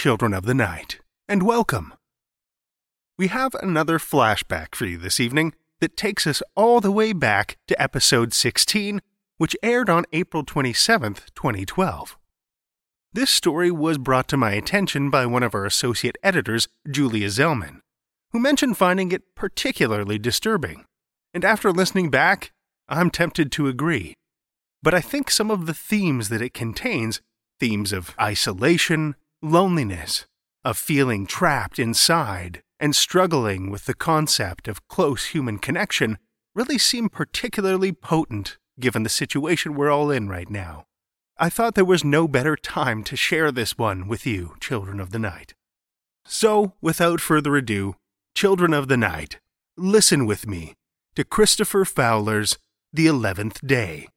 Children of the night, and welcome. We have another flashback for you this evening that takes us all the way back to episode 16, which aired on April 27th, 2012. This story was brought to my attention by one of our associate editors, Julia Zelman, who mentioned finding it particularly disturbing. And after listening back, I'm tempted to agree. But I think some of the themes that it contains themes of isolation, loneliness, a feeling trapped inside, and struggling with the concept of close human connection really seem particularly potent given the situation we're all in right now. I thought there was no better time to share this one with you, children of the night. So, without further ado, children of the night, listen with me to Christopher Fowler's The Eleventh Day.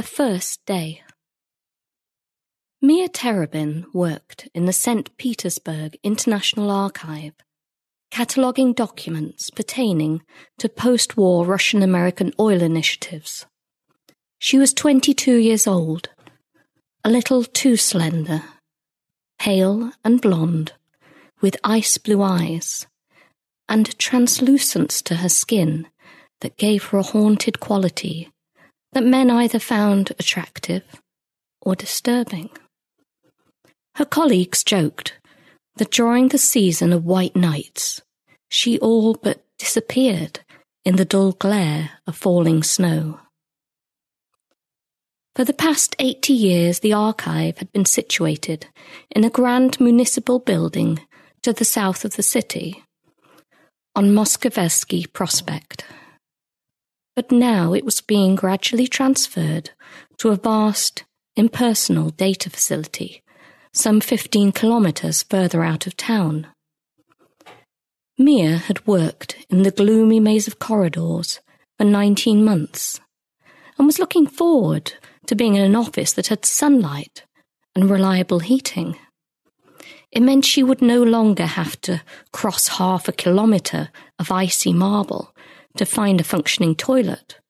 The first day. Mia Terabin worked in the St. Petersburg International Archive, cataloguing documents pertaining to post war Russian American oil initiatives. She was 22 years old, a little too slender, pale and blonde, with ice blue eyes, and translucence to her skin that gave her a haunted quality that men either found attractive or disturbing. Her colleagues joked that during the season of white nights, she all but disappeared in the dull glare of falling snow. For the past 80 years, the archive had been situated in a grand municipal building to the south of the city, on Moskovsky Prospect. But now it was being gradually transferred to a vast, impersonal data facility some 15 kilometres further out of town. Mia had worked in the gloomy maze of corridors for 19 months and was looking forward to being in an office that had sunlight and reliable heating. It meant she would no longer have to cross half a kilometre of icy marble to find a functioning toilet,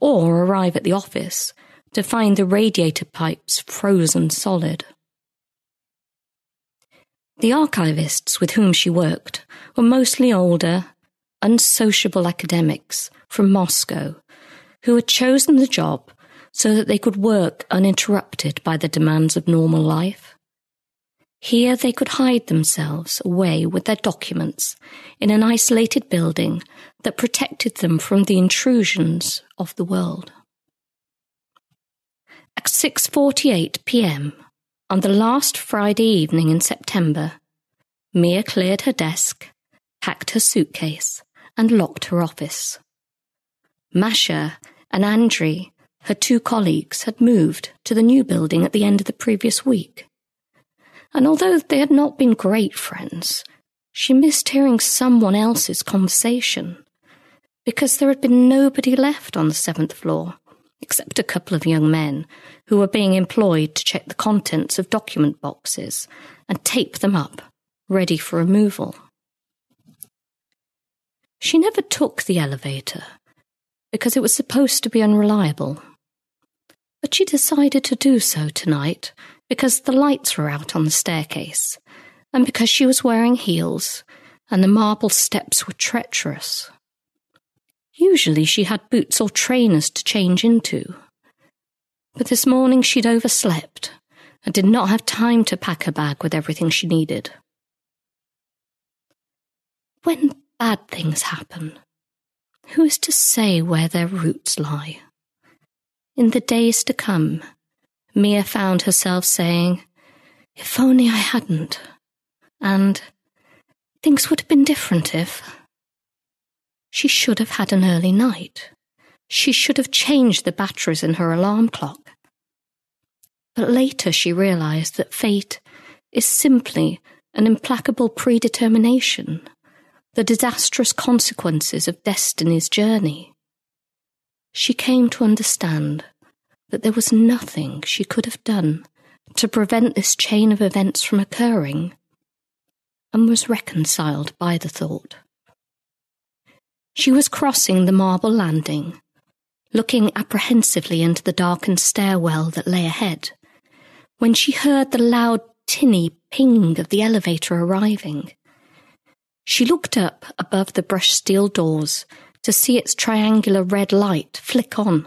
or arrive at the office to find the radiator pipes frozen solid. The archivists with whom she worked were mostly older, unsociable academics from Moscow who had chosen the job so that they could work uninterrupted by the demands of normal life. Here they could hide themselves away with their documents in an isolated building that protected them from the intrusions of the world. At 6:48 p.m. On the last Friday evening in September, Mia cleared her desk, packed her suitcase, and locked her office. Masha and Andrei, her two colleagues, had moved to the new building at the end of the previous week. And although they had not been great friends, she missed hearing someone else's conversation because there had been nobody left on the seventh floor except a couple of young men who were being employed to check the contents of document boxes and tape them up, ready for removal. She never took the elevator because it was supposed to be unreliable. But she decided to do so tonight because the lights were out on the staircase and because she was wearing heels and the marble steps were treacherous. Usually she had boots or trainers to change into. But this morning she'd overslept and did not have time to pack her bag with everything she needed. When bad things happen, who is to say where their roots lie? In the days to come, Mia found herself saying, If only I hadn't, and things would have been different if. She should have had an early night. She should have changed the batteries in her alarm clock. But later she realized that fate is simply an implacable predetermination, the disastrous consequences of destiny's journey. She came to understand that there was nothing she could have done to prevent this chain of events from occurring, and was reconciled by the thought. She was crossing the marble landing, looking apprehensively into the darkened stairwell that lay ahead, when she heard the loud tinny ping of the elevator arriving. She looked up above the brushed steel doors to see its triangular red light flick on.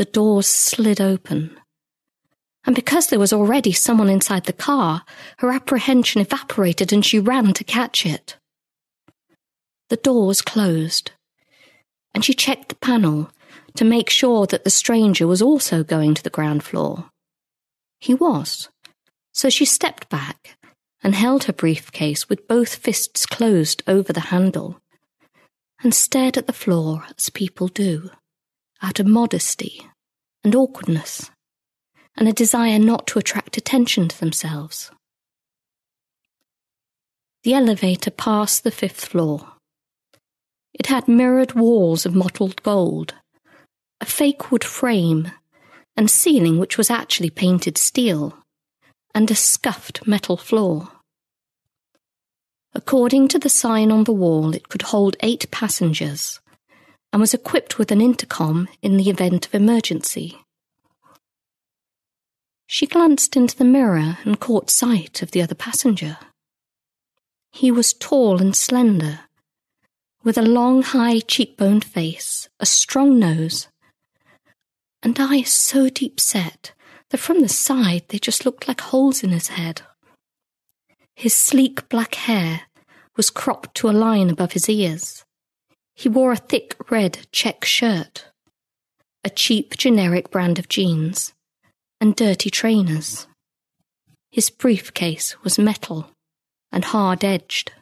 The doors slid open. And because there was already someone inside the car, her apprehension evaporated and she ran to catch it. The doors closed, and she checked the panel to make sure that the stranger was also going to the ground floor. He was, so she stepped back and held her briefcase with both fists closed over the handle and stared at the floor as people do, out of modesty and awkwardness and a desire not to attract attention to themselves. The elevator passed the fifth floor it had mirrored walls of mottled gold, a fake wood frame, and ceiling which was actually painted steel, and a scuffed metal floor. According to the sign on the wall, it could hold eight passengers and was equipped with an intercom in the event of emergency. She glanced into the mirror and caught sight of the other passenger. He was tall and slender, with a long, high cheekboned face, a strong nose, and eyes so deep set that from the side they just looked like holes in his head. His sleek black hair was cropped to a line above his ears. He wore a thick red check shirt, a cheap generic brand of jeans, and dirty trainers. His briefcase was metal and hard edged.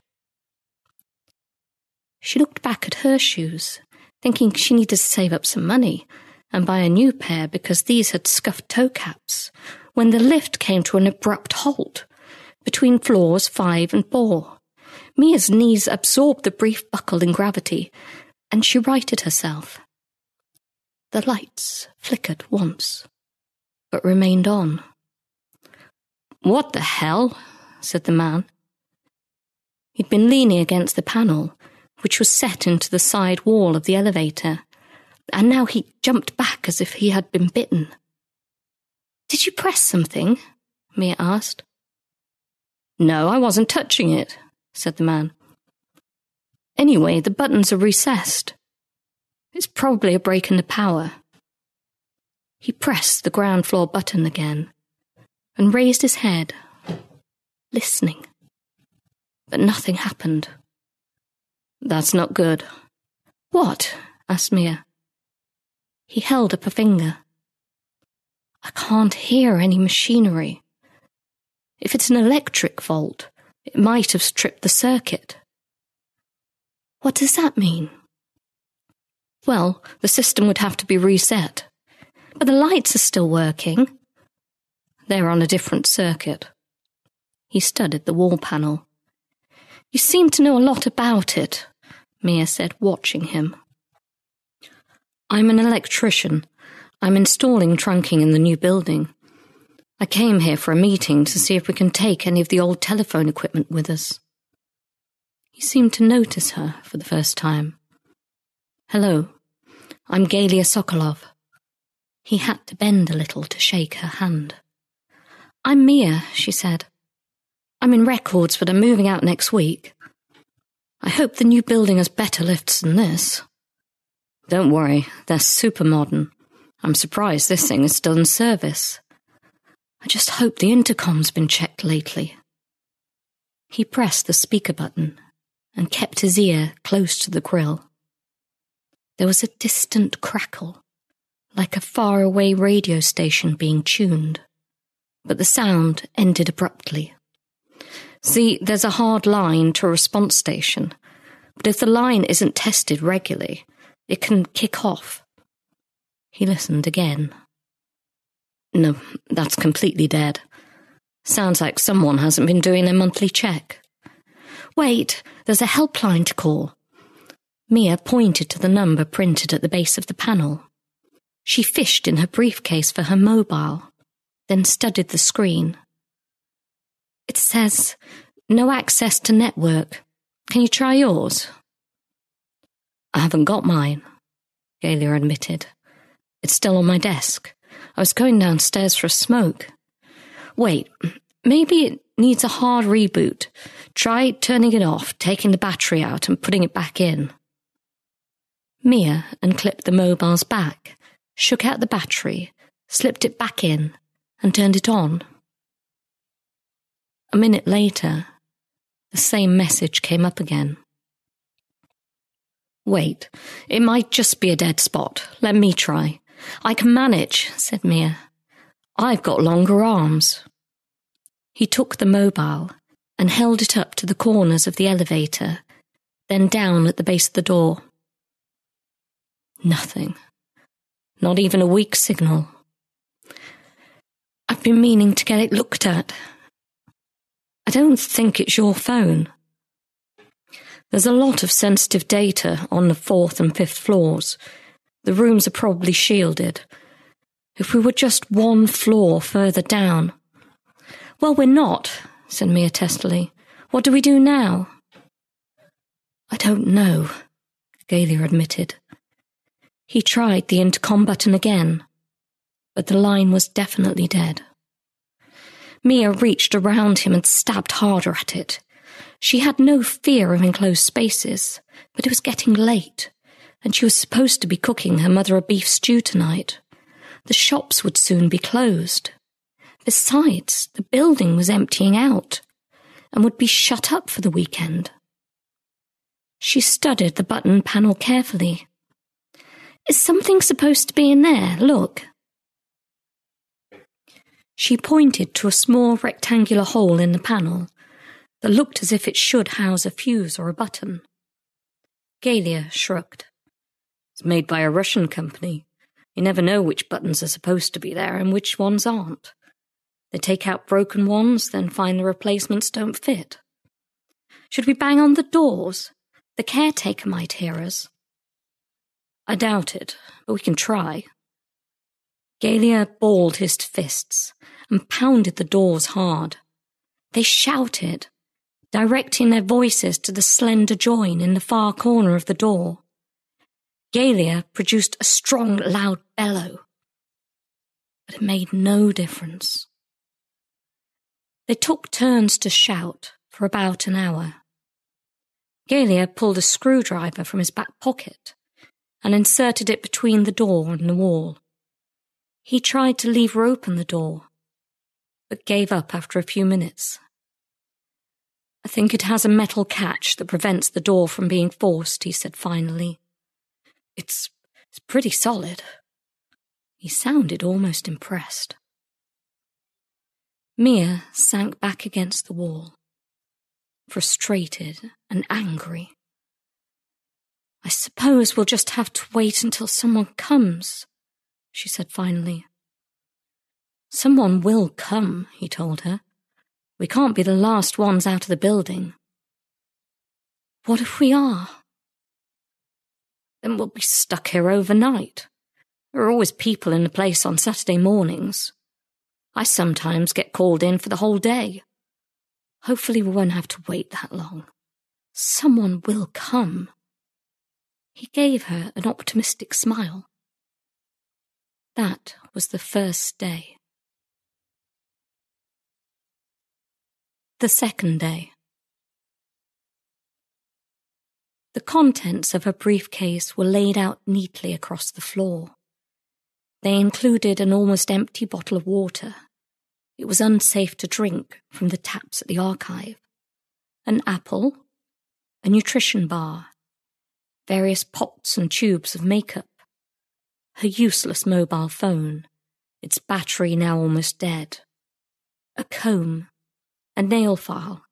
She looked back at her shoes, thinking she needed to save up some money and buy a new pair because these had scuffed toe caps, when the lift came to an abrupt halt between floors five and four. Mia's knees absorbed the brief buckle in gravity, and she righted herself. The lights flickered once, but remained on. What the hell? said the man. He'd been leaning against the panel, which was set into the side wall of the elevator, and now he jumped back as if he had been bitten. Did you press something? Mia asked. No, I wasn't touching it, said the man. Anyway, the buttons are recessed. It's probably a break in the power. He pressed the ground floor button again and raised his head, listening. But nothing happened. That's not good. What? asked Mia. He held up a finger. I can't hear any machinery. If it's an electric fault, it might have stripped the circuit. What does that mean? Well, the system would have to be reset. But the lights are still working. They're on a different circuit. He studied the wall panel. You seem to know a lot about it, Mia said, watching him. I'm an electrician. I'm installing trunking in the new building. I came here for a meeting to see if we can take any of the old telephone equipment with us. He seemed to notice her for the first time. Hello, I'm Galia Sokolov. He had to bend a little to shake her hand. I'm Mia, she said. I'm in records, but I'm moving out next week. I hope the new building has better lifts than this. Don't worry, they're super modern. I'm surprised this thing is still in service. I just hope the intercom's been checked lately. He pressed the speaker button and kept his ear close to the grill. There was a distant crackle, like a faraway radio station being tuned, but the sound ended abruptly. See, there's a hard line to a response station, but if the line isn't tested regularly, it can kick off. He listened again. No, that's completely dead. Sounds like someone hasn't been doing their monthly check. Wait, there's a helpline to call. Mia pointed to the number printed at the base of the panel. She fished in her briefcase for her mobile, then studied the screen. It says, no access to network. Can you try yours? I haven't got mine, Galia admitted. It's still on my desk. I was going downstairs for a smoke. Wait, maybe it needs a hard reboot. Try turning it off, taking the battery out, and putting it back in. Mia unclipped the mobile's back, shook out the battery, slipped it back in, and turned it on. A minute later, the same message came up again. Wait, it might just be a dead spot. Let me try. I can manage, said Mia. I've got longer arms. He took the mobile and held it up to the corners of the elevator, then down at the base of the door. Nothing. Not even a weak signal. I've been meaning to get it looked at. I don't think it's your phone. There's a lot of sensitive data on the fourth and fifth floors. The rooms are probably shielded. If we were just one floor further down. Well, we're not, said Mia testily. What do we do now? I don't know, Galia admitted. He tried the intercom button again, but the line was definitely dead. Mia reached around him and stabbed harder at it. She had no fear of enclosed spaces, but it was getting late, and she was supposed to be cooking her mother a beef stew tonight. The shops would soon be closed. Besides, the building was emptying out and would be shut up for the weekend. She studied the button panel carefully. Is something supposed to be in there? Look. She pointed to a small rectangular hole in the panel that looked as if it should house a fuse or a button. Galia shrugged. It's made by a Russian company. You never know which buttons are supposed to be there and which ones aren't. They take out broken ones, then find the replacements don't fit. Should we bang on the doors? The caretaker might hear us. I doubt it, but we can try. Galia balled his fists and pounded the doors hard. They shouted, directing their voices to the slender join in the far corner of the door. Galia produced a strong, loud bellow, but it made no difference. They took turns to shout for about an hour. Galia pulled a screwdriver from his back pocket and inserted it between the door and the wall. He tried to leave her open the door, but gave up after a few minutes. I think it has a metal catch that prevents the door from being forced, he said finally. It's, it's pretty solid. He sounded almost impressed. Mia sank back against the wall, frustrated and angry. I suppose we'll just have to wait until someone comes, she said finally. Someone will come, he told her. We can't be the last ones out of the building. What if we are? Then we'll be stuck here overnight. There are always people in the place on Saturday mornings. I sometimes get called in for the whole day. Hopefully, we won't have to wait that long. Someone will come. He gave her an optimistic smile. That was the first day. The second day. The contents of her briefcase were laid out neatly across the floor. They included an almost empty bottle of water it was unsafe to drink from the taps at the archive. An apple, a nutrition bar, various pots and tubes of makeup, her useless mobile phone, its battery now almost dead, a comb, a nail file,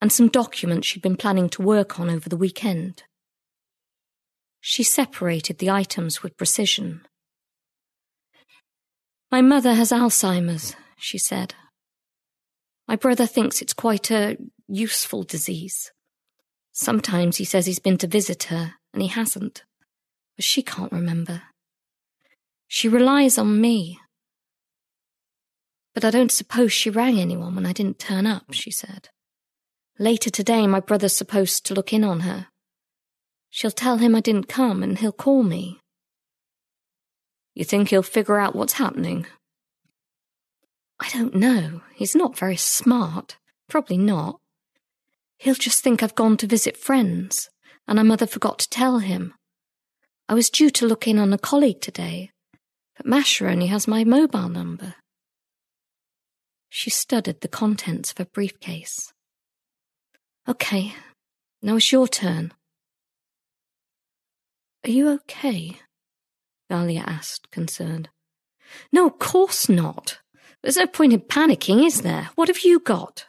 and some documents she'd been planning to work on over the weekend. She separated the items with precision. My mother has Alzheimer's, she said. My brother thinks it's quite a useful disease. Sometimes he says he's been to visit her, and he hasn't. But she can't remember. She relies on me. But I don't suppose she rang anyone when I didn't turn up, she said. Later today, my brother's supposed to look in on her. She'll tell him I didn't come, and he'll call me. You think he'll figure out what's happening? I don't know. He's not very smart. Probably not. He'll just think I've gone to visit friends, and our mother forgot to tell him. I was due to look in on a colleague today, but Masha only has my mobile number. She studied the contents of her briefcase. Okay, now it's your turn. Are you okay? Galia asked, concerned. No, of course not. There's no point in panicking, is there? What have you got?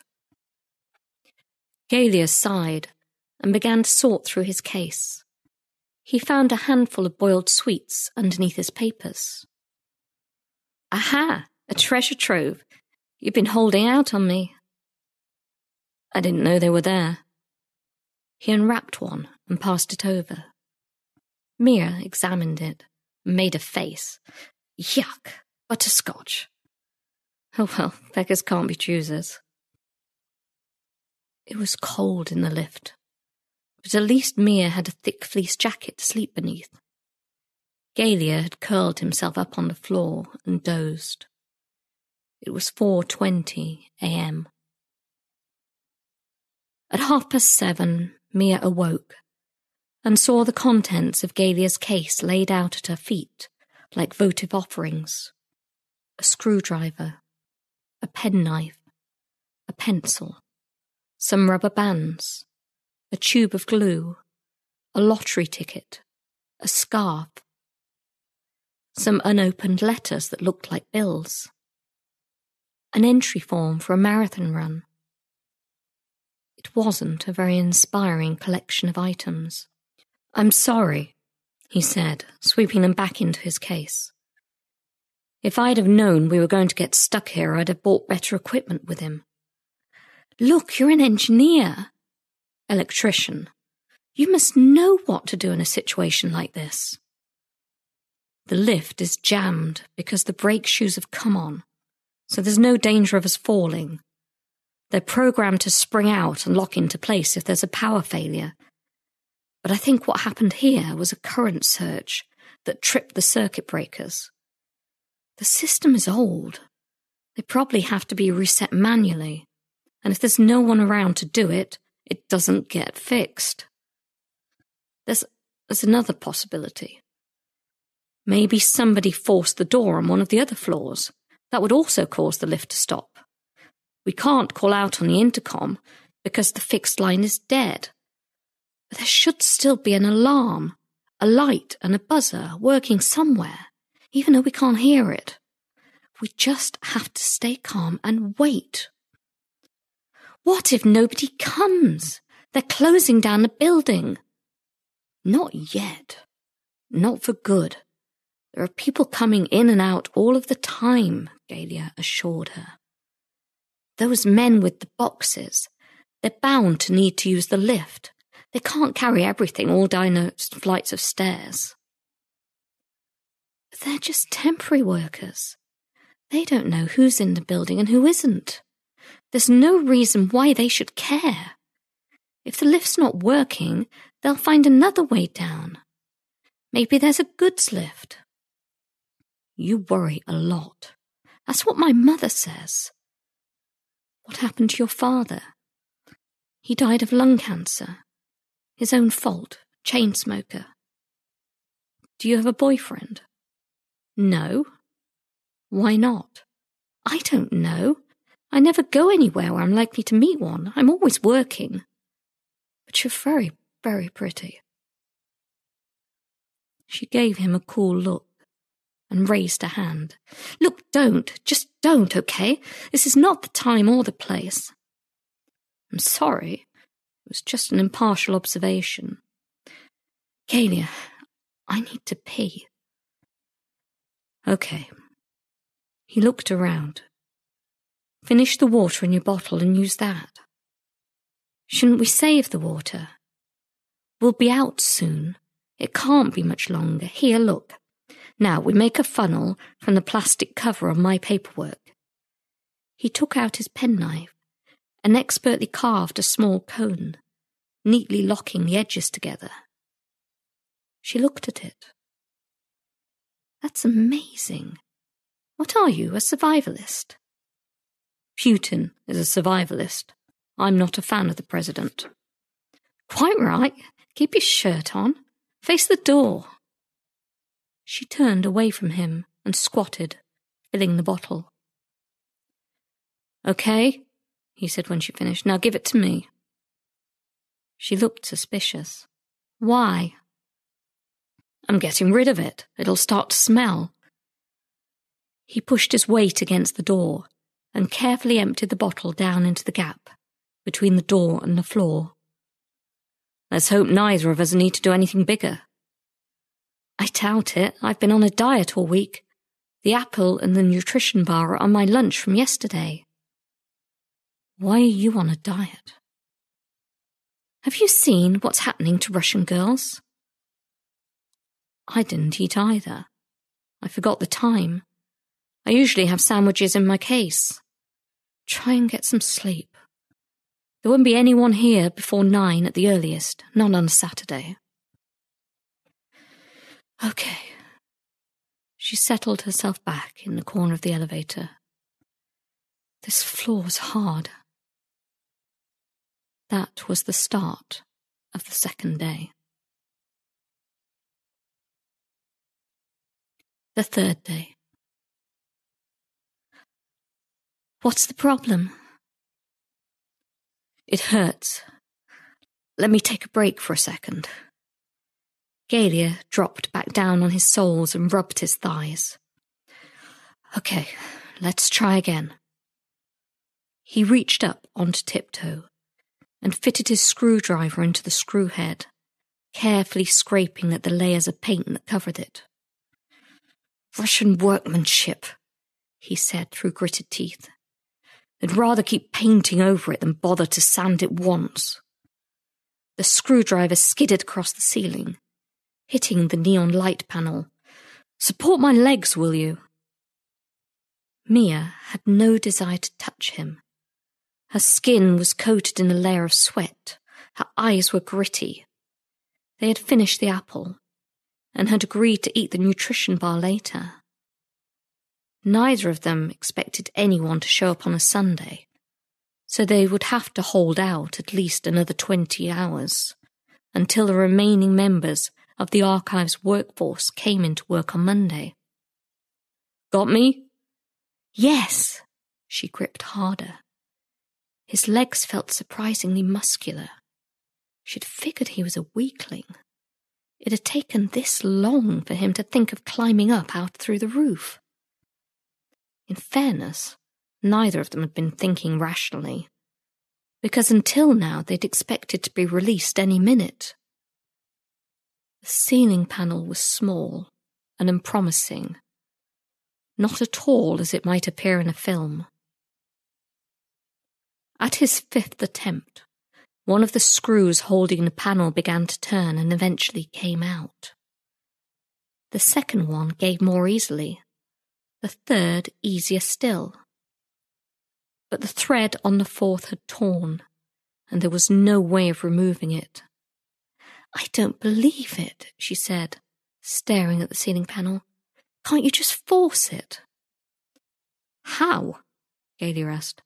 Galia sighed and began to sort through his case. He found a handful of boiled sweets underneath his papers. Aha! A treasure trove. You've been holding out on me. I didn't know they were there. He unwrapped one and passed it over. Mia examined it made a face. Yuck! Butterscotch. Oh well, beggars can't be choosers. It was cold in the lift, but at least Mia had a thick fleece jacket to sleep beneath. Galia had curled himself up on the floor and dozed. It was 4.20 a.m. At half past seven, Mia awoke and saw the contents of Galia's case laid out at her feet like votive offerings. A screwdriver, a penknife, a pencil, some rubber bands, a tube of glue, a lottery ticket, a scarf, some unopened letters that looked like bills, an entry form for a marathon run. It wasn't a very inspiring collection of items. I'm sorry, he said, sweeping them back into his case. If I'd have known we were going to get stuck here, I'd have bought better equipment with him. Look, you're an engineer. Electrician. You must know what to do in a situation like this. The lift is jammed because the brake shoes have come on, so there's no danger of us falling. They're programmed to spring out and lock into place if there's a power failure. But I think what happened here was a current surge that tripped the circuit breakers. The system is old. They probably have to be reset manually, and if there's no one around to do it, it doesn't get fixed. There's, there's another possibility. Maybe somebody forced the door on one of the other floors. That would also cause the lift to stop. We can't call out on the intercom because the fixed line is dead. But there should still be an alarm, a light, and a buzzer working somewhere, even though we can't hear it. We just have to stay calm and wait. What if nobody comes? They're closing down the building. Not yet. Not for good. There are people coming in and out all of the time, Galia assured her. Those men with the boxes, they're bound to need to use the lift. They can't carry everything all down those flights of stairs. They're just temporary workers. They don't know who's in the building and who isn't. There's no reason why they should care. If the lift's not working, they'll find another way down. Maybe there's a goods lift. You worry a lot. That's what my mother says. What happened to your father? He died of lung cancer. His own fault, chain smoker. Do you have a boyfriend? No. Why not? I don't know. I never go anywhere where I'm likely to meet one. I'm always working. But you're very, very pretty. She gave him a cool look and raised a hand. Look, don't. Just don't, okay? This is not the time or the place. I'm sorry. It was just an impartial observation. Galia, I need to pee. Okay. He looked around. Finish the water in your bottle and use that. Shouldn't we save the water? We'll be out soon. It can't be much longer. Here, look. Now we make a funnel from the plastic cover on my paperwork. He took out his penknife and expertly carved a small cone, neatly locking the edges together. She looked at it. That's amazing. What are you, a survivalist? Putin is a survivalist. I'm not a fan of the president. Quite right. Keep your shirt on. Face the door. She turned away from him and squatted, filling the bottle. Okay, he said when she finished. Now give it to me. She looked suspicious. Why? I'm getting rid of it. It'll start to smell. He pushed his weight against the door and carefully emptied the bottle down into the gap between the door and the floor. Let's hope neither of us need to do anything bigger. I doubt it. I've been on a diet all week. The apple and the nutrition bar are on my lunch from yesterday. Why are you on a diet? Have you seen what's happening to Russian girls? I didn't eat either. I forgot the time. I usually have sandwiches in my case. Try and get some sleep. There won't be anyone here before nine at the earliest, not on a Saturday. Okay. She settled herself back in the corner of the elevator. This floor's hard. That was the start of the second day. The third day. What's the problem? It hurts. Let me take a break for a second. Galia dropped back down on his soles and rubbed his thighs. Okay, let's try again. He reached up onto tiptoe and fitted his screwdriver into the screw head carefully scraping at the layers of paint that covered it. Russian workmanship, he said through gritted teeth. They'd rather keep painting over it than bother to sand it once. The screwdriver skidded across the ceiling, hitting the neon light panel. Support my legs, will you? Mia had no desire to touch him. Her skin was coated in a layer of sweat. Her eyes were gritty. They had finished the apple and had agreed to eat the nutrition bar later. Neither of them expected anyone to show up on a Sunday, so they would have to hold out at least another 20 hours until the remaining members of the archive's workforce came into work on Monday. Got me? Yes, she gripped harder. His legs felt surprisingly muscular. She'd figured he was a weakling. It had taken this long for him to think of climbing up out through the roof. In fairness, neither of them had been thinking rationally, because until now they'd expected to be released any minute. The ceiling panel was small and unpromising, not at all as it might appear in a film. At his fifth attempt, one of the screws holding the panel began to turn and eventually came out. The second one gave more easily, the third easier still. But the thread on the fourth had torn, and there was no way of removing it. I don't believe it, she said, staring at the ceiling panel. Can't you just force it? How? Galia asked.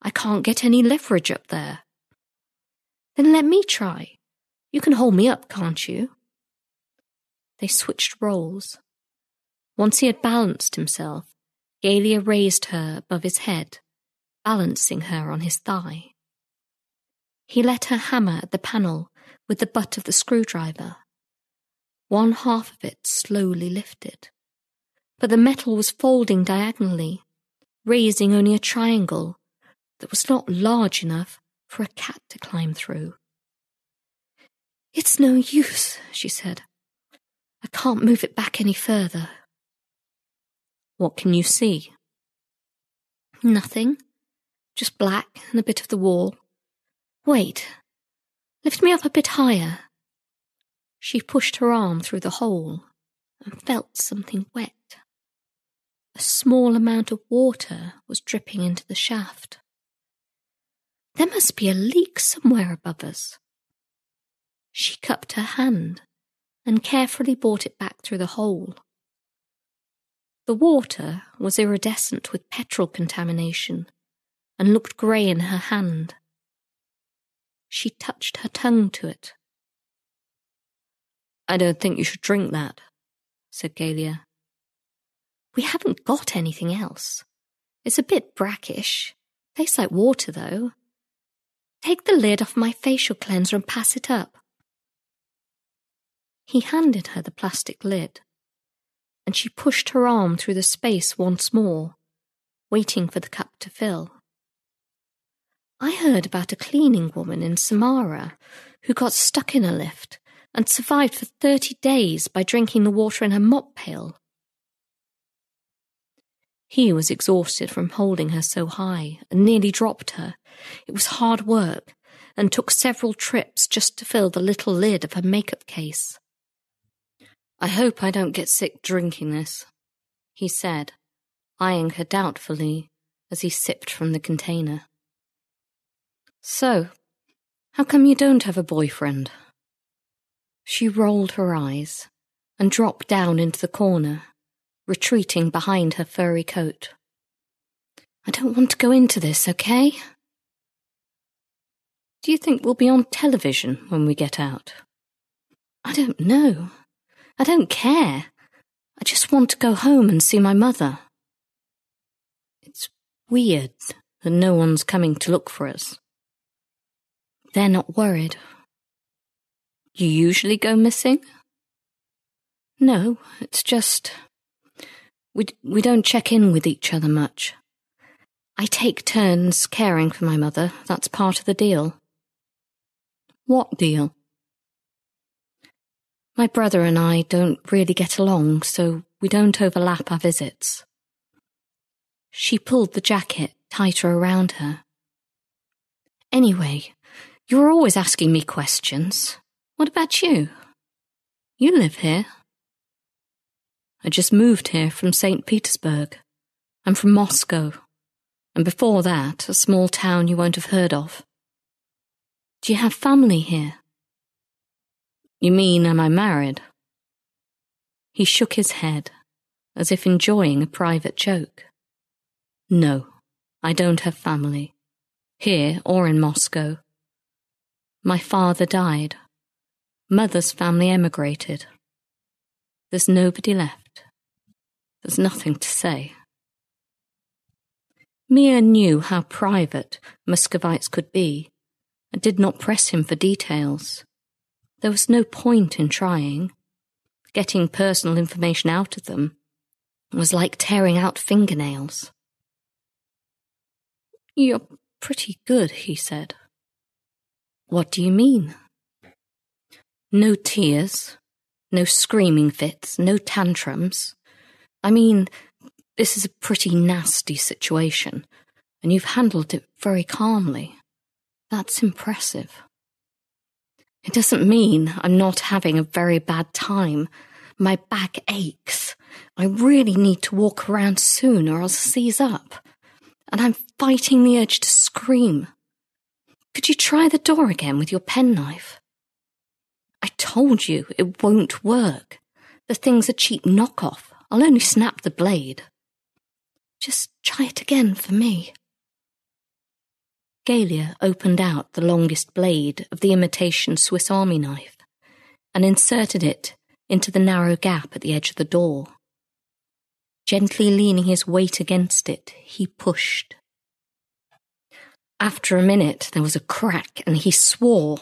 I can't get any leverage up there. Then let me try. You can hold me up, can't you? They switched roles. Once he had balanced himself, Galia raised her above his head, balancing her on his thigh. He let her hammer at the panel with the butt of the screwdriver. One half of it slowly lifted, but the metal was folding diagonally, raising only a triangle that was not large enough for a cat to climb through. It's no use, she said. I can't move it back any further. What can you see? Nothing. Just black and a bit of the wall. Wait. Lift me up a bit higher. She pushed her arm through the hole and felt something wet. A small amount of water was dripping into the shaft. There must be a leak somewhere above us. She cupped her hand and carefully brought it back through the hole. The water was iridescent with petrol contamination and looked grey in her hand. She touched her tongue to it. I don't think you should drink that, said Galia. We haven't got anything else. It's a bit brackish. Tastes like water, though. Take the lid off my facial cleanser and pass it up. He handed her the plastic lid and she pushed her arm through the space once more, waiting for the cup to fill. I heard about a cleaning woman in Samara who got stuck in a lift and survived for 30 days by drinking the water in her mop pail. He was exhausted from holding her so high and nearly dropped her. It was hard work and took several trips just to fill the little lid of her makeup case. I hope I don't get sick drinking this, he said, eyeing her doubtfully as he sipped from the container. So, how come you don't have a boyfriend? She rolled her eyes and dropped down into the corner, retreating behind her furry coat. I don't want to go into this, okay? Do you think we'll be on television when we get out? I don't know. I don't care. I just want to go home and see my mother. It's weird that no one's coming to look for us. They're not worried. You usually go missing? No, it's just. We, we don't check in with each other much. I take turns caring for my mother. That's part of the deal. What deal? My brother and I don't really get along, so we don't overlap our visits. She pulled the jacket tighter around her. Anyway, you're always asking me questions. What about you? You live here. I just moved here from St. Petersburg. I'm from Moscow. And before that, a small town you won't have heard of. Do you have family here? You mean, am I married? He shook his head, as if enjoying a private joke. No, I don't have family, here or in Moscow. My father died. Mother's family emigrated. There's nobody left. There's nothing to say. Mia knew how private Muscovites could be and did not press him for details. There was no point in trying. Getting personal information out of them was like tearing out fingernails. You're pretty good, he said. What do you mean? No tears, no screaming fits, no tantrums. I mean, this is a pretty nasty situation, and you've handled it very calmly. That's impressive. It doesn't mean I'm not having a very bad time. My back aches. I really need to walk around soon or I'll seize up. And I'm fighting the urge to scream. Could you try the door again with your penknife? I told you it won't work. The thing's a cheap knockoff. I'll only snap the blade. Just try it again for me. Galia opened out the longest blade of the imitation Swiss Army knife and inserted it into the narrow gap at the edge of the door. Gently leaning his weight against it, he pushed. After a minute, there was a crack, and he swore,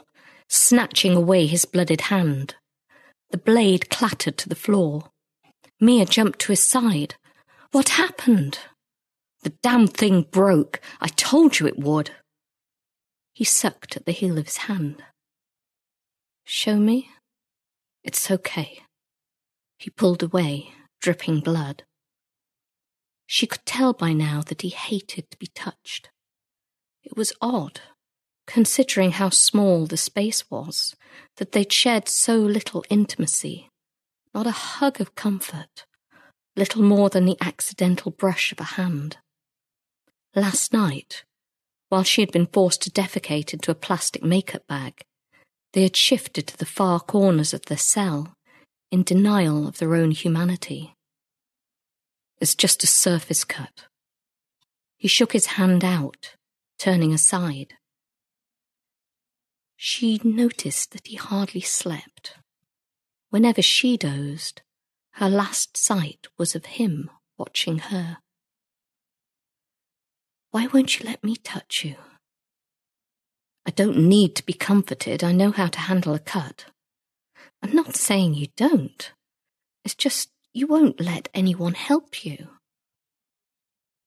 snatching away his blooded hand. The blade clattered to the floor. Mia jumped to his side. What happened? The damn thing broke. I told you it would. He sucked at the heel of his hand. Show me? It's okay. He pulled away, dripping blood. She could tell by now that he hated to be touched. It was odd, considering how small the space was, that they'd shared so little intimacy, not a hug of comfort, little more than the accidental brush of a hand. Last night, while she had been forced to defecate into a plastic makeup bag, they had shifted to the far corners of their cell in denial of their own humanity. It's just a surface cut. He shook his hand out, turning aside. She noticed that he hardly slept. Whenever she dozed, her last sight was of him watching her. Why won't you let me touch you? I don't need to be comforted. I know how to handle a cut. I'm not saying you don't. It's just you won't let anyone help you.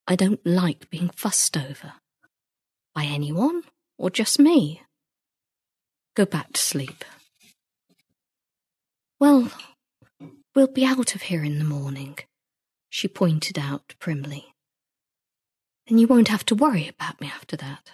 I don't like being fussed over. By anyone or just me. Go back to sleep. Well, we'll be out of here in the morning, she pointed out primly. Then you won't have to worry about me after that.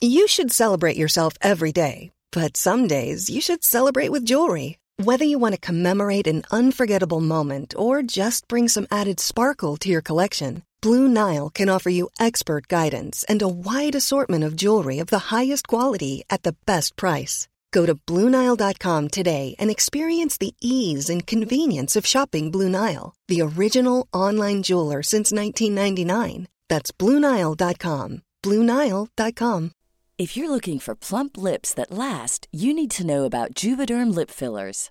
You should celebrate yourself every day, but some days you should celebrate with jewelry. Whether you want to commemorate an unforgettable moment or just bring some added sparkle to your collection, Blue Nile can offer you expert guidance and a wide assortment of jewelry of the highest quality at the best price. Go to BlueNile.com today and experience the ease and convenience of shopping Blue Nile, the original online jeweler since 1999. That's BlueNile.com. BlueNile.com. If you're looking for plump lips that last, you need to know about Juvederm lip fillers.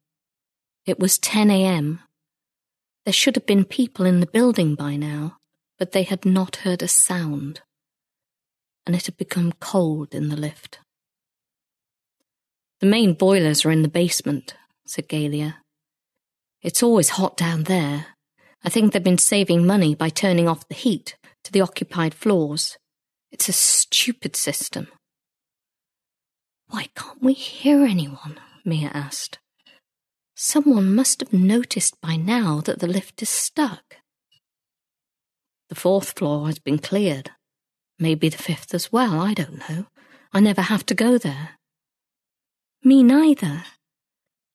It was 10 a.m. There should have been people in the building by now, but they had not heard a sound, and it had become cold in the lift. The main boilers are in the basement, said Galia. It's always hot down there. I think they've been saving money by turning off the heat to the occupied floors. It's a stupid system. Why can't we hear anyone? Mia asked. Someone must have noticed by now that the lift is stuck. The fourth floor has been cleared. Maybe the fifth as well, I don't know. I never have to go there. Me neither.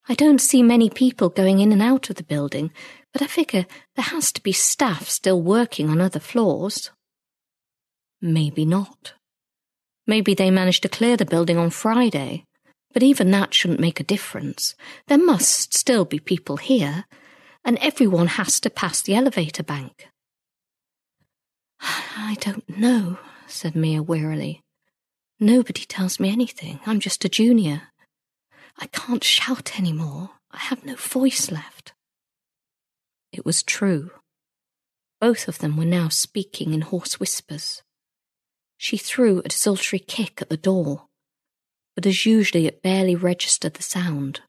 I don't see many people going in and out of the building, but I figure there has to be staff still working on other floors. Maybe not. Maybe they managed to clear the building on Friday, but even that shouldn't make a difference. There must still be people here, and everyone has to pass the elevator bank. I don't know, said Mia wearily. Nobody tells me anything. I'm just a junior. I can't shout any more. I have no voice left. It was true. Both of them were now speaking in hoarse whispers. She threw a desultory kick at the door, but as usually it barely registered the sound.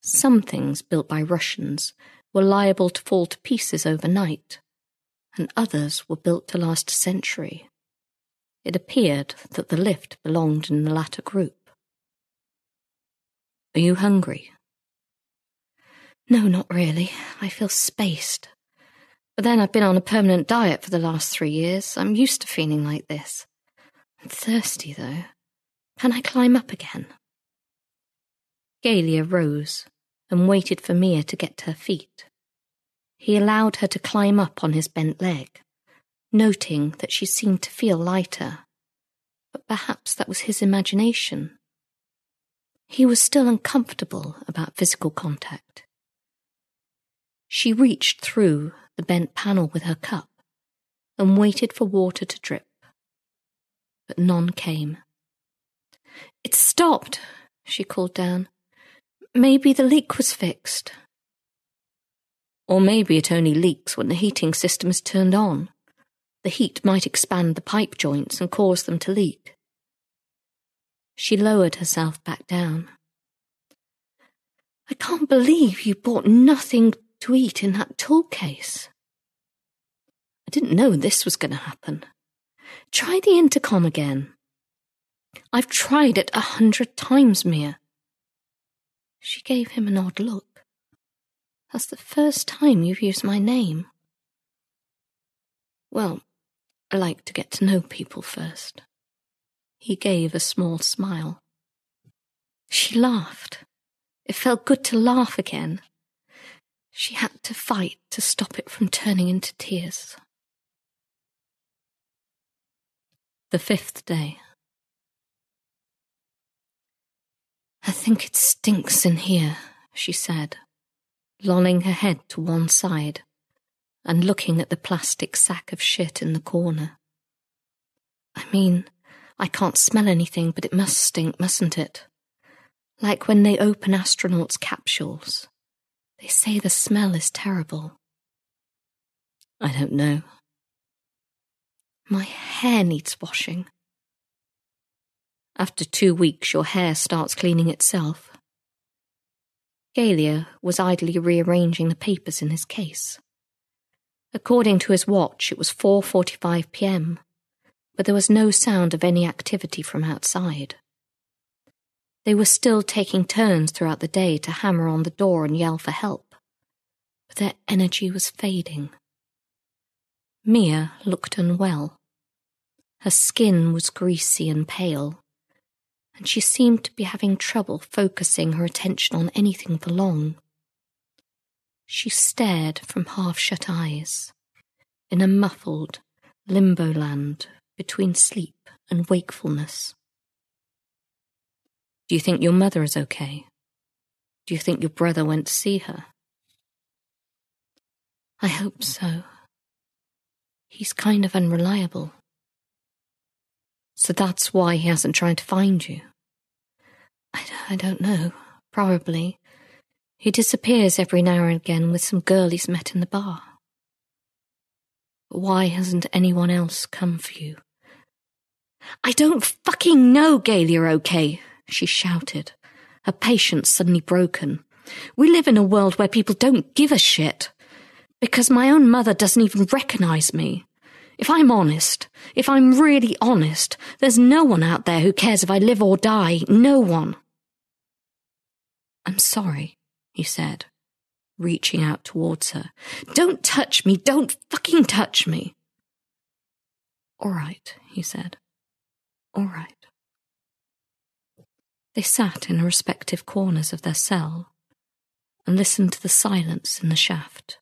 Some things built by Russians were liable to fall to pieces overnight, and others were built to last a century. It appeared that the lift belonged in the latter group. Are you hungry? No, not really. I feel spaced. But then I've been on a permanent diet for the last three years. I'm used to feeling like this. I'm thirsty, though. Can I climb up again? Galia rose and waited for Mia to get to her feet. He allowed her to climb up on his bent leg, noting that she seemed to feel lighter. But perhaps that was his imagination. He was still uncomfortable about physical contact. She reached through the bent panel with her cup and waited for water to drip. But none came. It stopped, she called down. Maybe the leak was fixed. Or maybe it only leaks when the heating system is turned on. The heat might expand the pipe joints and cause them to leak. She lowered herself back down. I can't believe you bought nothing to eat in that tool case. I didn't know this was going to happen. Try the intercom again. I've tried it a hundred times, Mia. She gave him an odd look. That's the first time you've used my name. Well, I like to get to know people first. He gave a small smile. She laughed. It felt good to laugh again. She had to fight to stop it from turning into tears. The fifth day. I think it stinks in here, she said, lolling her head to one side and looking at the plastic sack of shit in the corner. I mean, I can't smell anything, but it must stink, mustn't it? Like when they open astronauts' capsules. They say the smell is terrible. I don't know. My hair needs washing. After two weeks, your hair starts cleaning itself. Galia was idly rearranging the papers in his case. According to his watch, it was 4:45 p.m., but there was no sound of any activity from outside. They were still taking turns throughout the day to hammer on the door and yell for help, but their energy was fading. Mia looked unwell. Her skin was greasy and pale, and she seemed to be having trouble focusing her attention on anything for long. She stared from half shut eyes, in a muffled limbo land between sleep and wakefulness. Do you think your mother is okay? Do you think your brother went to see her? I hope so. He's kind of unreliable. So that's why he hasn't tried to find you. I, I don't know. Probably. He disappears every now and again with some girl he's met in the bar. Why hasn't anyone else come for you? I don't fucking know Galia okay, she shouted, her patience suddenly broken. We live in a world where people don't give a shit. Because my own mother doesn't even recognize me. If I'm honest, if I'm really honest, there's no one out there who cares if I live or die. No one. I'm sorry, he said, reaching out towards her. Don't touch me. Don't fucking touch me. All right, he said. All right. They sat in respective corners of their cell and listened to the silence in the shaft.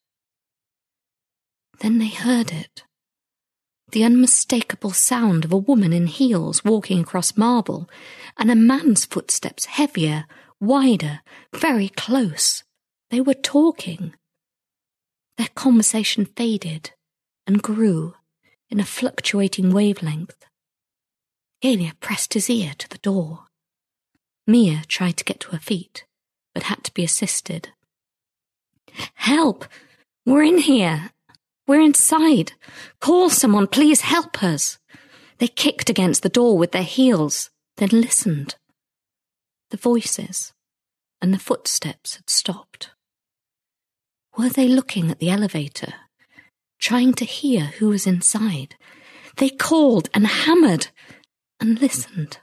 Then they heard it the unmistakable sound of a woman in heels walking across marble, and a man's footsteps heavier, wider, very close. They were talking. Their conversation faded and grew in a fluctuating wavelength. Galia pressed his ear to the door. Mia tried to get to her feet, but had to be assisted. Help! We're in here! We're inside. Call someone, please help us. They kicked against the door with their heels, then listened. The voices and the footsteps had stopped. Were they looking at the elevator, trying to hear who was inside? They called and hammered and listened.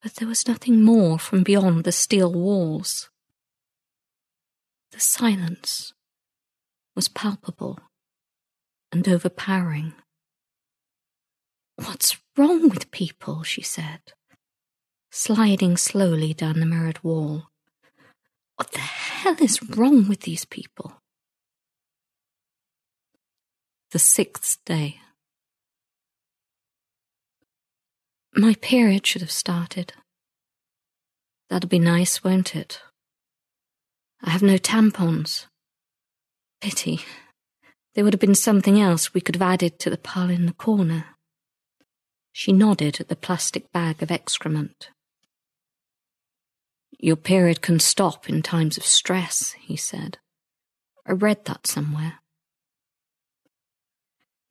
But there was nothing more from beyond the steel walls. The silence was palpable and overpowering. What's wrong with people? she said, sliding slowly down the mirrored wall. What the hell is wrong with these people? The sixth day. My period should have started. That'll be nice, won't it? I have no tampons. Pity. There would have been something else we could have added to the pile in the corner. She nodded at the plastic bag of excrement. Your period can stop in times of stress, he said. I read that somewhere.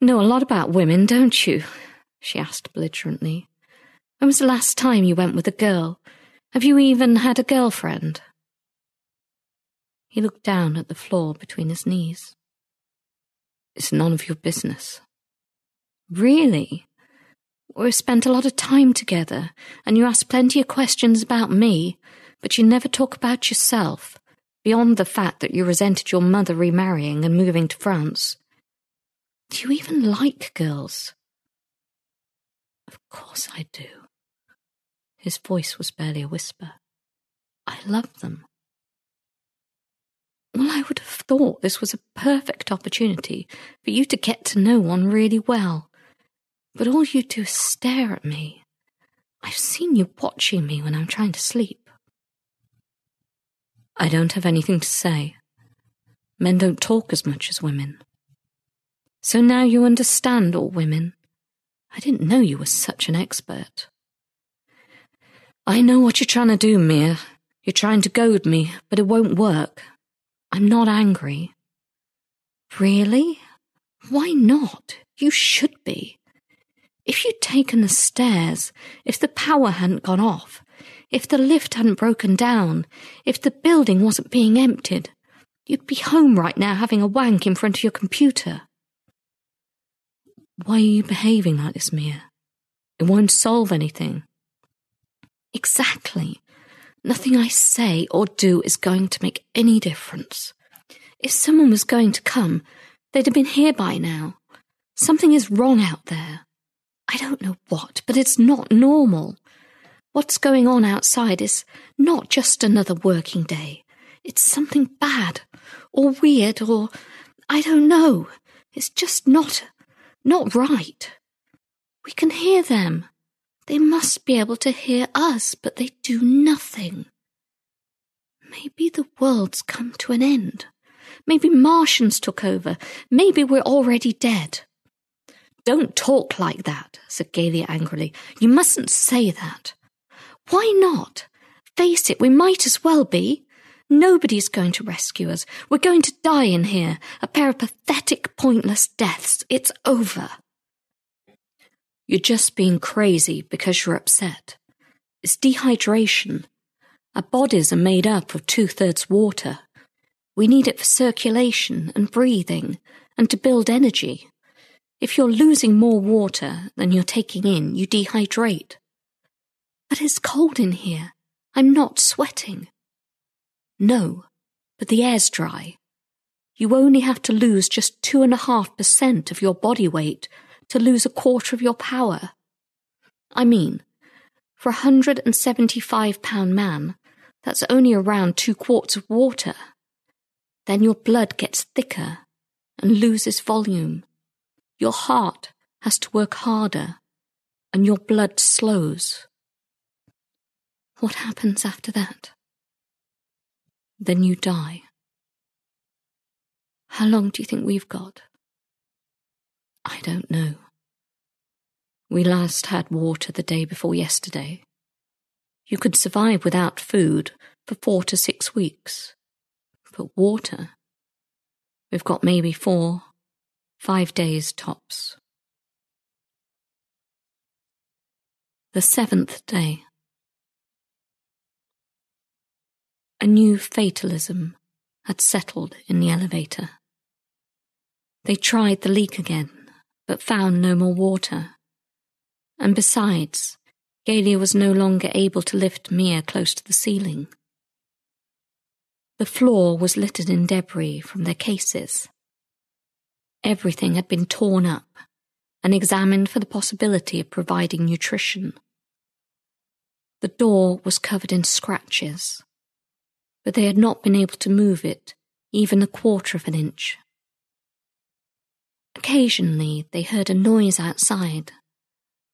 Know a lot about women, don't you? she asked belligerently. When was the last time you went with a girl? Have you even had a girlfriend? He looked down at the floor between his knees. It's none of your business. Really? We've spent a lot of time together, and you ask plenty of questions about me, but you never talk about yourself, beyond the fact that you resented your mother remarrying and moving to France. Do you even like girls? Of course I do. His voice was barely a whisper. I love them. Well, I would have thought this was a perfect opportunity for you to get to know one really well. But all you do is stare at me. I've seen you watching me when I'm trying to sleep. I don't have anything to say, Men don't talk as much as women. So now you understand all women. I didn't know you were such an expert. I know what you're trying to do, Mia. You're trying to goad me, but it won't work. I'm not angry. Really? Why not? You should be. If you'd taken the stairs, if the power hadn't gone off, if the lift hadn't broken down, if the building wasn't being emptied, you'd be home right now having a wank in front of your computer. Why are you behaving like this, Mia? It won't solve anything. Exactly. Nothing I say or do is going to make any difference. If someone was going to come, they'd have been here by now. Something is wrong out there. I don't know what, but it's not normal. What's going on outside is not just another working day. It's something bad, or weird, or I don't know. It's just not, not right. We can hear them. They must be able to hear us, but they do nothing. Maybe the world's come to an end. Maybe Martians took over. Maybe we're already dead. Don't talk like that, said Galia angrily. You mustn't say that. Why not? Face it, we might as well be. Nobody's going to rescue us. We're going to die in here. A pair of pathetic, pointless deaths. It's over. You're just being crazy because you're upset. It's dehydration. Our bodies are made up of two thirds water. We need it for circulation and breathing and to build energy. If you're losing more water than you're taking in, you dehydrate. But it's cold in here. I'm not sweating. No, but the air's dry. You only have to lose just two and a half percent of your body weight to lose a quarter of your power. I mean, for a hundred and seventy-five pound man, that's only around two quarts of water. Then your blood gets thicker and loses volume. Your heart has to work harder and your blood slows. What happens after that? Then you die. How long do you think we've got? I don't know. We last had water the day before yesterday. You could survive without food for four to six weeks. But water? We've got maybe four, five days tops. The seventh day. A new fatalism had settled in the elevator. They tried the leak again but found no more water. And besides, Galia was no longer able to lift Mia close to the ceiling. The floor was littered in debris from their cases. Everything had been torn up and examined for the possibility of providing nutrition. The door was covered in scratches, but they had not been able to move it even a quarter of an inch. Occasionally they heard a noise outside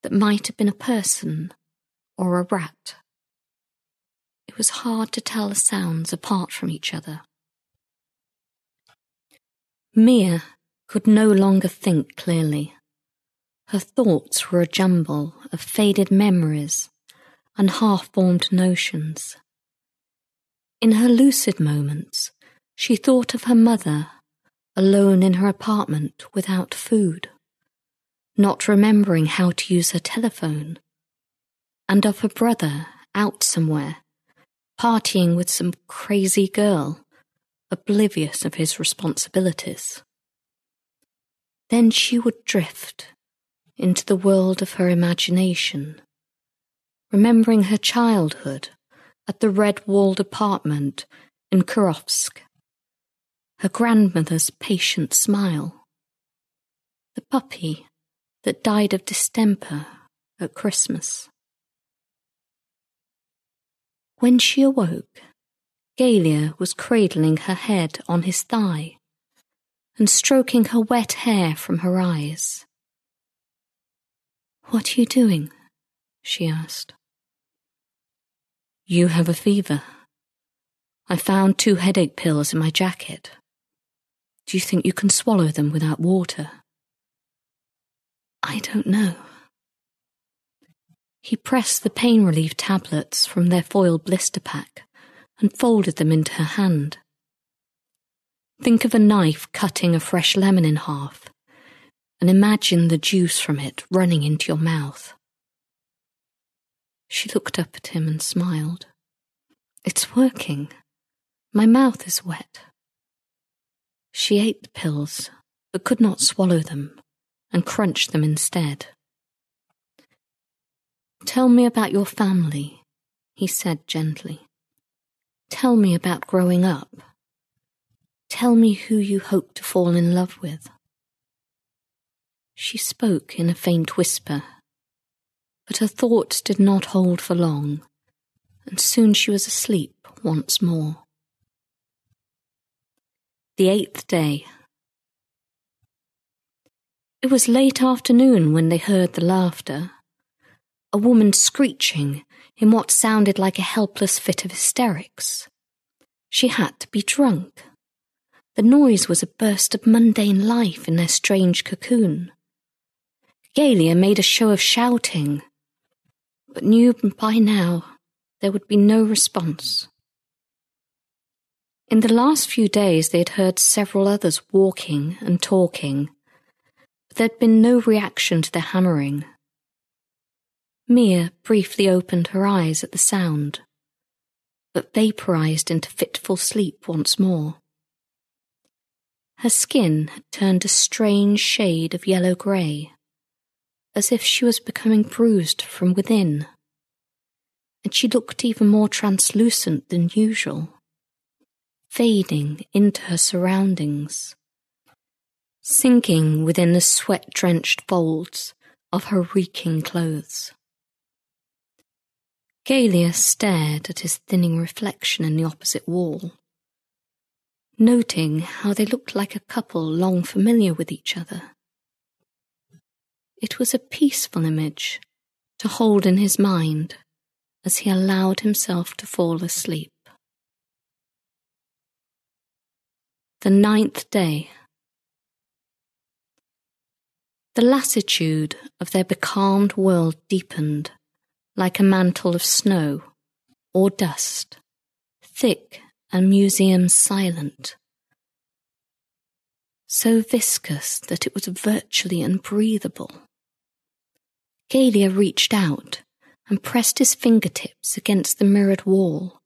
that might have been a person or a rat. It was hard to tell the sounds apart from each other. Mia could no longer think clearly. Her thoughts were a jumble of faded memories and half formed notions. In her lucid moments, she thought of her mother alone in her apartment without food, not remembering how to use her telephone, and of her brother out somewhere, partying with some crazy girl, oblivious of his responsibilities. Then she would drift into the world of her imagination, remembering her childhood at the red walled apartment in Kurovsk her grandmother's patient smile, the puppy that died of distemper at Christmas. When she awoke, Galia was cradling her head on his thigh and stroking her wet hair from her eyes. What are you doing? she asked. You have a fever. I found two headache pills in my jacket. Do you think you can swallow them without water? I don't know. He pressed the pain relief tablets from their foil blister pack and folded them into her hand. Think of a knife cutting a fresh lemon in half and imagine the juice from it running into your mouth. She looked up at him and smiled. It's working. My mouth is wet. She ate the pills, but could not swallow them, and crunched them instead. Tell me about your family, he said gently. Tell me about growing up. Tell me who you hope to fall in love with. She spoke in a faint whisper, but her thoughts did not hold for long, and soon she was asleep once more. The eighth day. It was late afternoon when they heard the laughter a woman screeching in what sounded like a helpless fit of hysterics. She had to be drunk. The noise was a burst of mundane life in their strange cocoon. Galia made a show of shouting, but knew by now there would be no response. In the last few days, they had heard several others walking and talking, but there had been no reaction to their hammering. Mia briefly opened her eyes at the sound, but vaporized into fitful sleep once more. Her skin had turned a strange shade of yellow grey, as if she was becoming bruised from within, and she looked even more translucent than usual, fading into her surroundings, sinking within the sweat drenched folds of her reeking clothes. Galia stared at his thinning reflection in the opposite wall, noting how they looked like a couple long familiar with each other. It was a peaceful image to hold in his mind as he allowed himself to fall asleep. The ninth day. The lassitude of their becalmed world deepened like a mantle of snow or dust, thick and museum silent, so viscous that it was virtually unbreathable. Galia reached out and pressed his fingertips against the mirrored wall,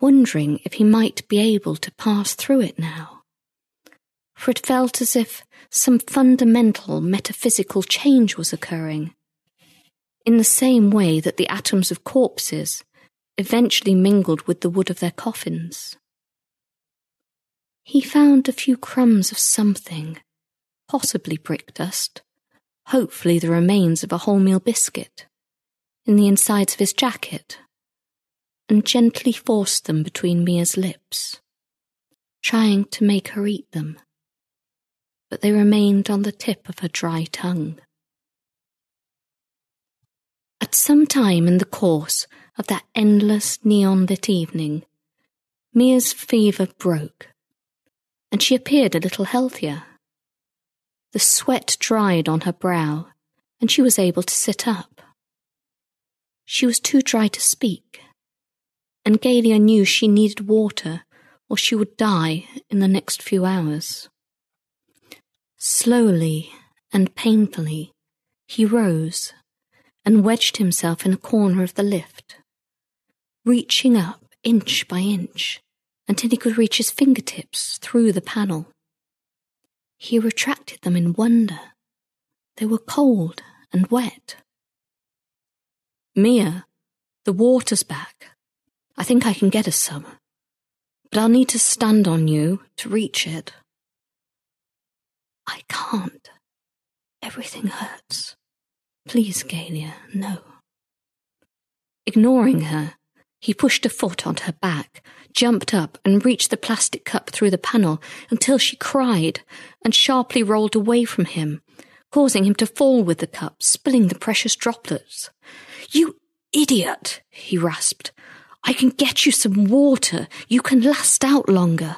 wondering if he might be able to pass through it now. For it felt as if some fundamental metaphysical change was occurring in the same way that the atoms of corpses eventually mingled with the wood of their coffins. He found a few crumbs of something, possibly brick dust, hopefully the remains of a wholemeal biscuit, in the insides of his jacket, and gently forced them between Mia's lips, trying to make her eat them, but they remained on the tip of her dry tongue. At some time in the course of that endless neon lit evening, Mia's fever broke, and she appeared a little healthier. The sweat dried on her brow, and she was able to sit up. She was too dry to speak, and Galia knew she needed water or she would die in the next few hours. Slowly and painfully, he rose and wedged himself in a corner of the lift, reaching up inch by inch until he could reach his fingertips through the panel. He retracted them in wonder. They were cold and wet. Mia, the water's back. I think I can get us some. But I'll need to stand on you to reach it. I can't. Everything hurts. Please, Galia, no. Ignoring her, he pushed a foot onto her back, jumped up, and reached the plastic cup through the panel until she cried and sharply rolled away from him, causing him to fall with the cup, spilling the precious droplets. You idiot, he rasped. I can get you some water. You can last out longer.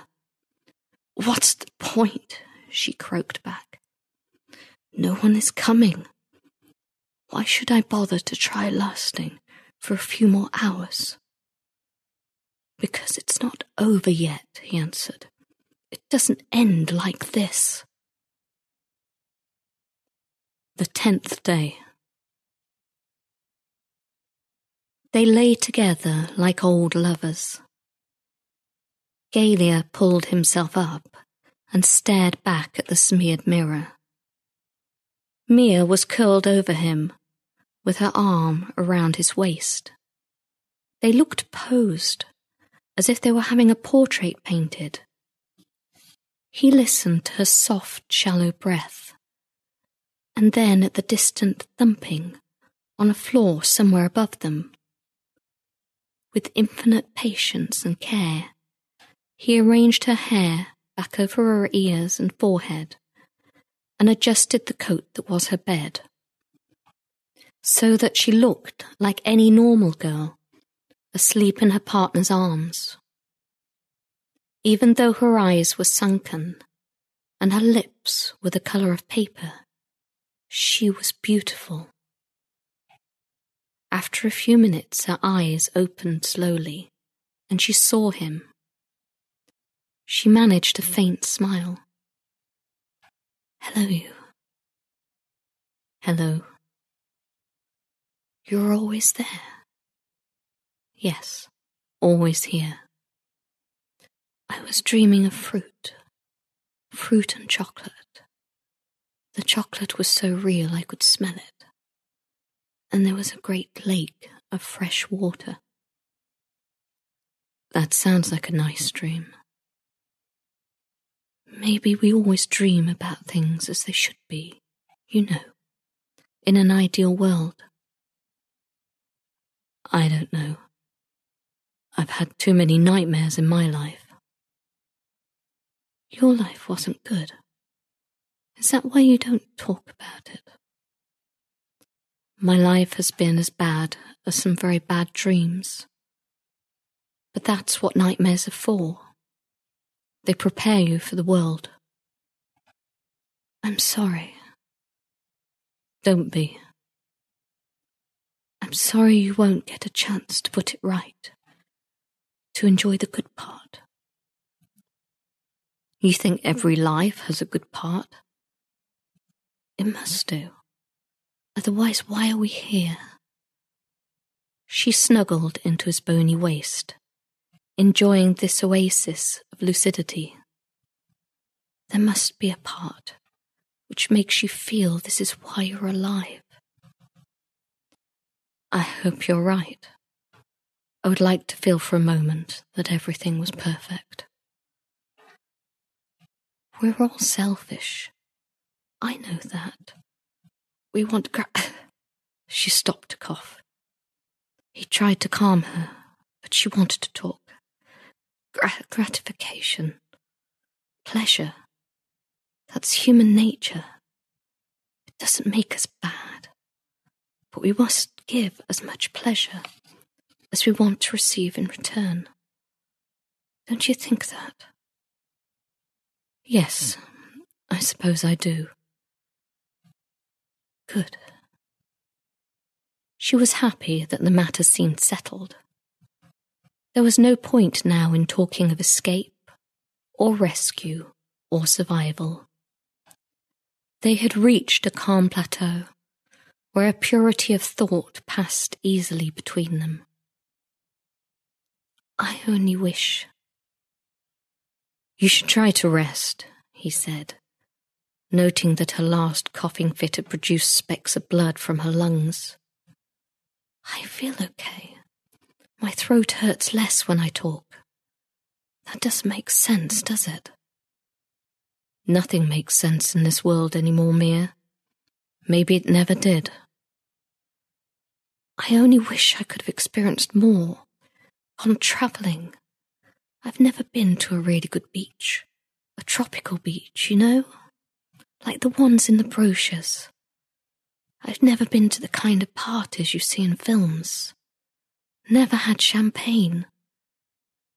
What's the point? she croaked back. No one is coming. Why should I bother to try lasting for a few more hours? Because it's not over yet, he answered. It doesn't end like this. The tenth day. They lay together like old lovers. Galia pulled himself up and stared back at the smeared mirror. Mia was curled over him, with her arm around his waist. They looked posed, as if they were having a portrait painted. He listened to her soft, shallow breath, and then at the distant thumping on a floor somewhere above them. With infinite patience and care, he arranged her hair back over her ears and forehead and adjusted the coat that was her bed so that she looked like any normal girl asleep in her partner's arms. Even though her eyes were sunken and her lips were the colour of paper, she was beautiful. After a few minutes, her eyes opened slowly, and she saw him. She managed a faint smile. Hello, you. Hello. You're always there. Yes, always here. I was dreaming of fruit, fruit and chocolate. The chocolate was so real I could smell it and there was a great lake of fresh water. That sounds like a nice dream. Maybe we always dream about things as they should be, you know, in an ideal world. I don't know. I've had too many nightmares in my life. Your life wasn't good. Is that why you don't talk about it? My life has been as bad as some very bad dreams. But that's what nightmares are for. They prepare you for the world. I'm sorry. Don't be. I'm sorry you won't get a chance to put it right, to enjoy the good part. You think every life has a good part? It must do. Otherwise, why are we here? She snuggled into his bony waist, enjoying this oasis of lucidity. There must be a part which makes you feel this is why you're alive. I hope you're right. I would like to feel for a moment that everything was perfect. We're all selfish. I know that. We want gra- She stopped to cough. He tried to calm her, but she wanted to talk. Gra- gratification. Pleasure. That's human nature. It doesn't make us bad. But we must give as much pleasure as we want to receive in return. Don't you think that? Yes, I suppose I do. Good. She was happy that the matter seemed settled. There was no point now in talking of escape, or rescue, or survival. They had reached a calm plateau, where a purity of thought passed easily between them. I only wish. You should try to rest, he said, noting that her last coughing fit had produced specks of blood from her lungs. I feel okay. My throat hurts less when I talk. That doesn't make sense, does it? Nothing makes sense in this world anymore, Mia. Maybe it never did. I only wish I could have experienced more. Gone travelling. I've never been to a really good beach. A tropical beach, you know? Like the ones in the brochures. I've never been to the kind of parties you see in films. Never had champagne.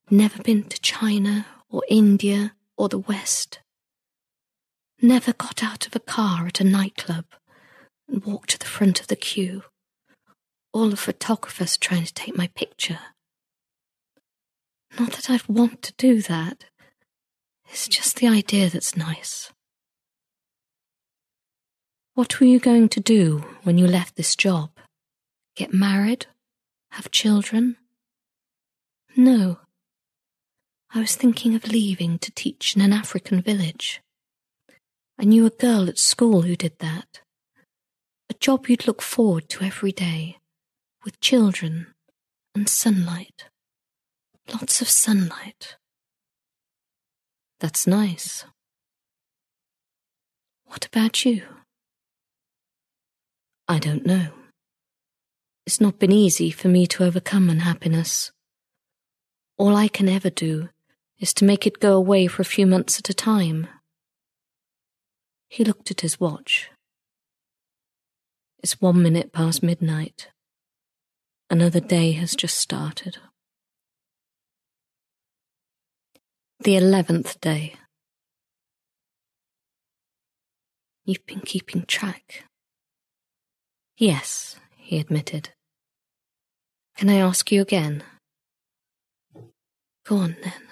Never been to China or India or the West. Never got out of a car at a nightclub and walked to the front of the queue. All the photographers trying to take my picture. Not that I'd want to do that. It's just the idea that's nice. What were you going to do when you left this job? Get married? Have children? No. I was thinking of leaving to teach in an African village. I knew a girl at school who did that. A job you'd look forward to every day, with children and sunlight. Lots of sunlight. That's nice. What about you? I don't know. It's not been easy for me to overcome unhappiness. All I can ever do is to make it go away for a few months at a time. He looked at his watch. It's one minute past midnight. Another day has just started. The eleventh day. You've been keeping track. Yes, he admitted. Can I ask you again? Go on then.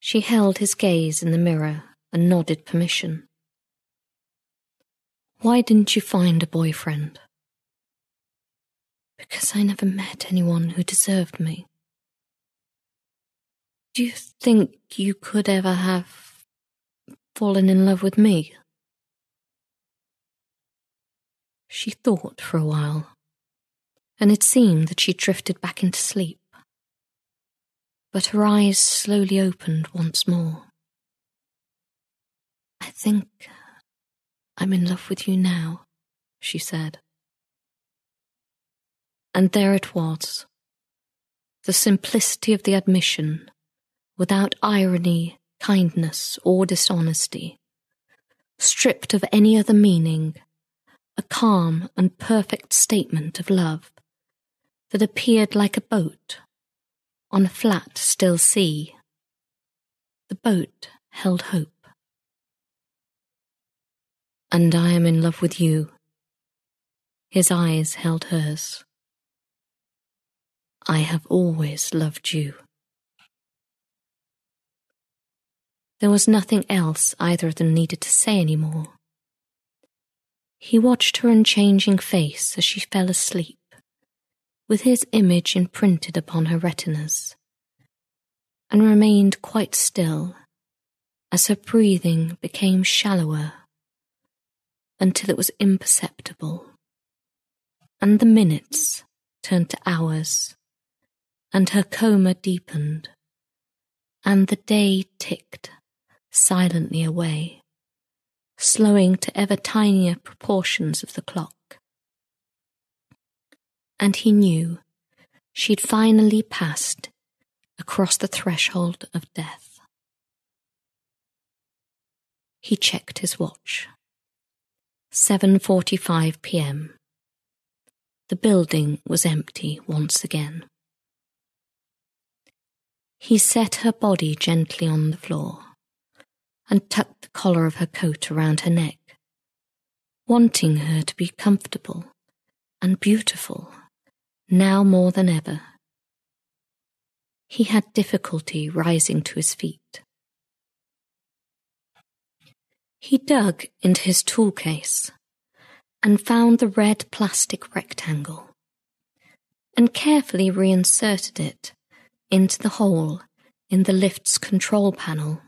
She held his gaze in the mirror and nodded permission. Why didn't you find a boyfriend? Because I never met anyone who deserved me. Do you think you could ever have fallen in love with me? She thought for a while, and it seemed that she drifted back into sleep. But her eyes slowly opened once more. I think I'm in love with you now, she said. And there it was, the simplicity of the admission, without irony, kindness, or dishonesty, stripped of any other meaning a calm and perfect statement of love that appeared like a boat on a flat, still sea. The boat held hope. And I am in love with you. His eyes held hers. I have always loved you. There was nothing else either of them needed to say any more. He watched her unchanging face as she fell asleep, with his image imprinted upon her retinas, and remained quite still as her breathing became shallower until it was imperceptible, and the minutes turned to hours, and her coma deepened, and the day ticked silently away slowing to ever tinier proportions of the clock. And he knew she'd finally passed across the threshold of death. He checked his watch. 7:45 p.m. The building was empty once again. He set her body gently on the floor and tucked collar of her coat around her neck, wanting her to be comfortable and beautiful now more than ever. He had difficulty rising to his feet. He dug into his tool case and found the red plastic rectangle and carefully reinserted it into the hole in the lift's control panel.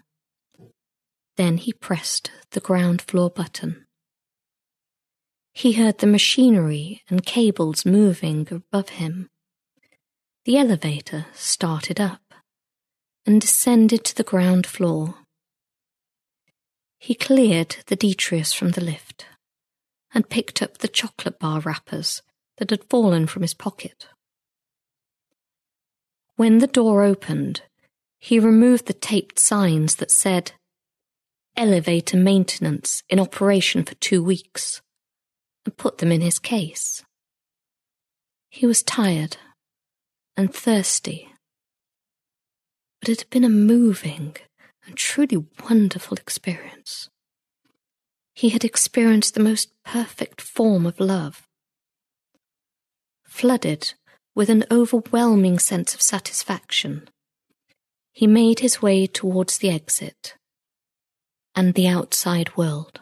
Then he pressed the ground floor button. He heard the machinery and cables moving above him. The elevator started up and descended to the ground floor. He cleared the detritus from the lift and picked up the chocolate bar wrappers that had fallen from his pocket. When the door opened, he removed the taped signs that said, elevator maintenance in operation for two weeks and put them in his case. He was tired and thirsty, but it had been a moving and truly wonderful experience. He had experienced the most perfect form of love. Flooded with an overwhelming sense of satisfaction, he made his way towards the exit and the outside world.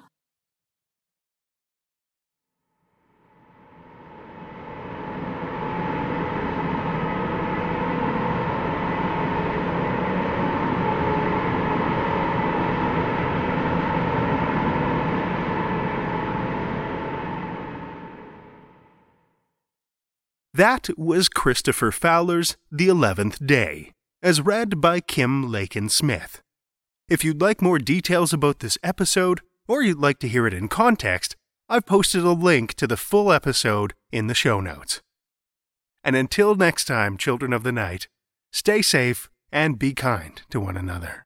That was Christopher Fowler's The Eleventh Day, as read by Kim Lakin Smith. If you'd like more details about this episode, or you'd like to hear it in context, I've posted a link to the full episode in the show notes. And until next time, children of the night, stay safe and be kind to one another.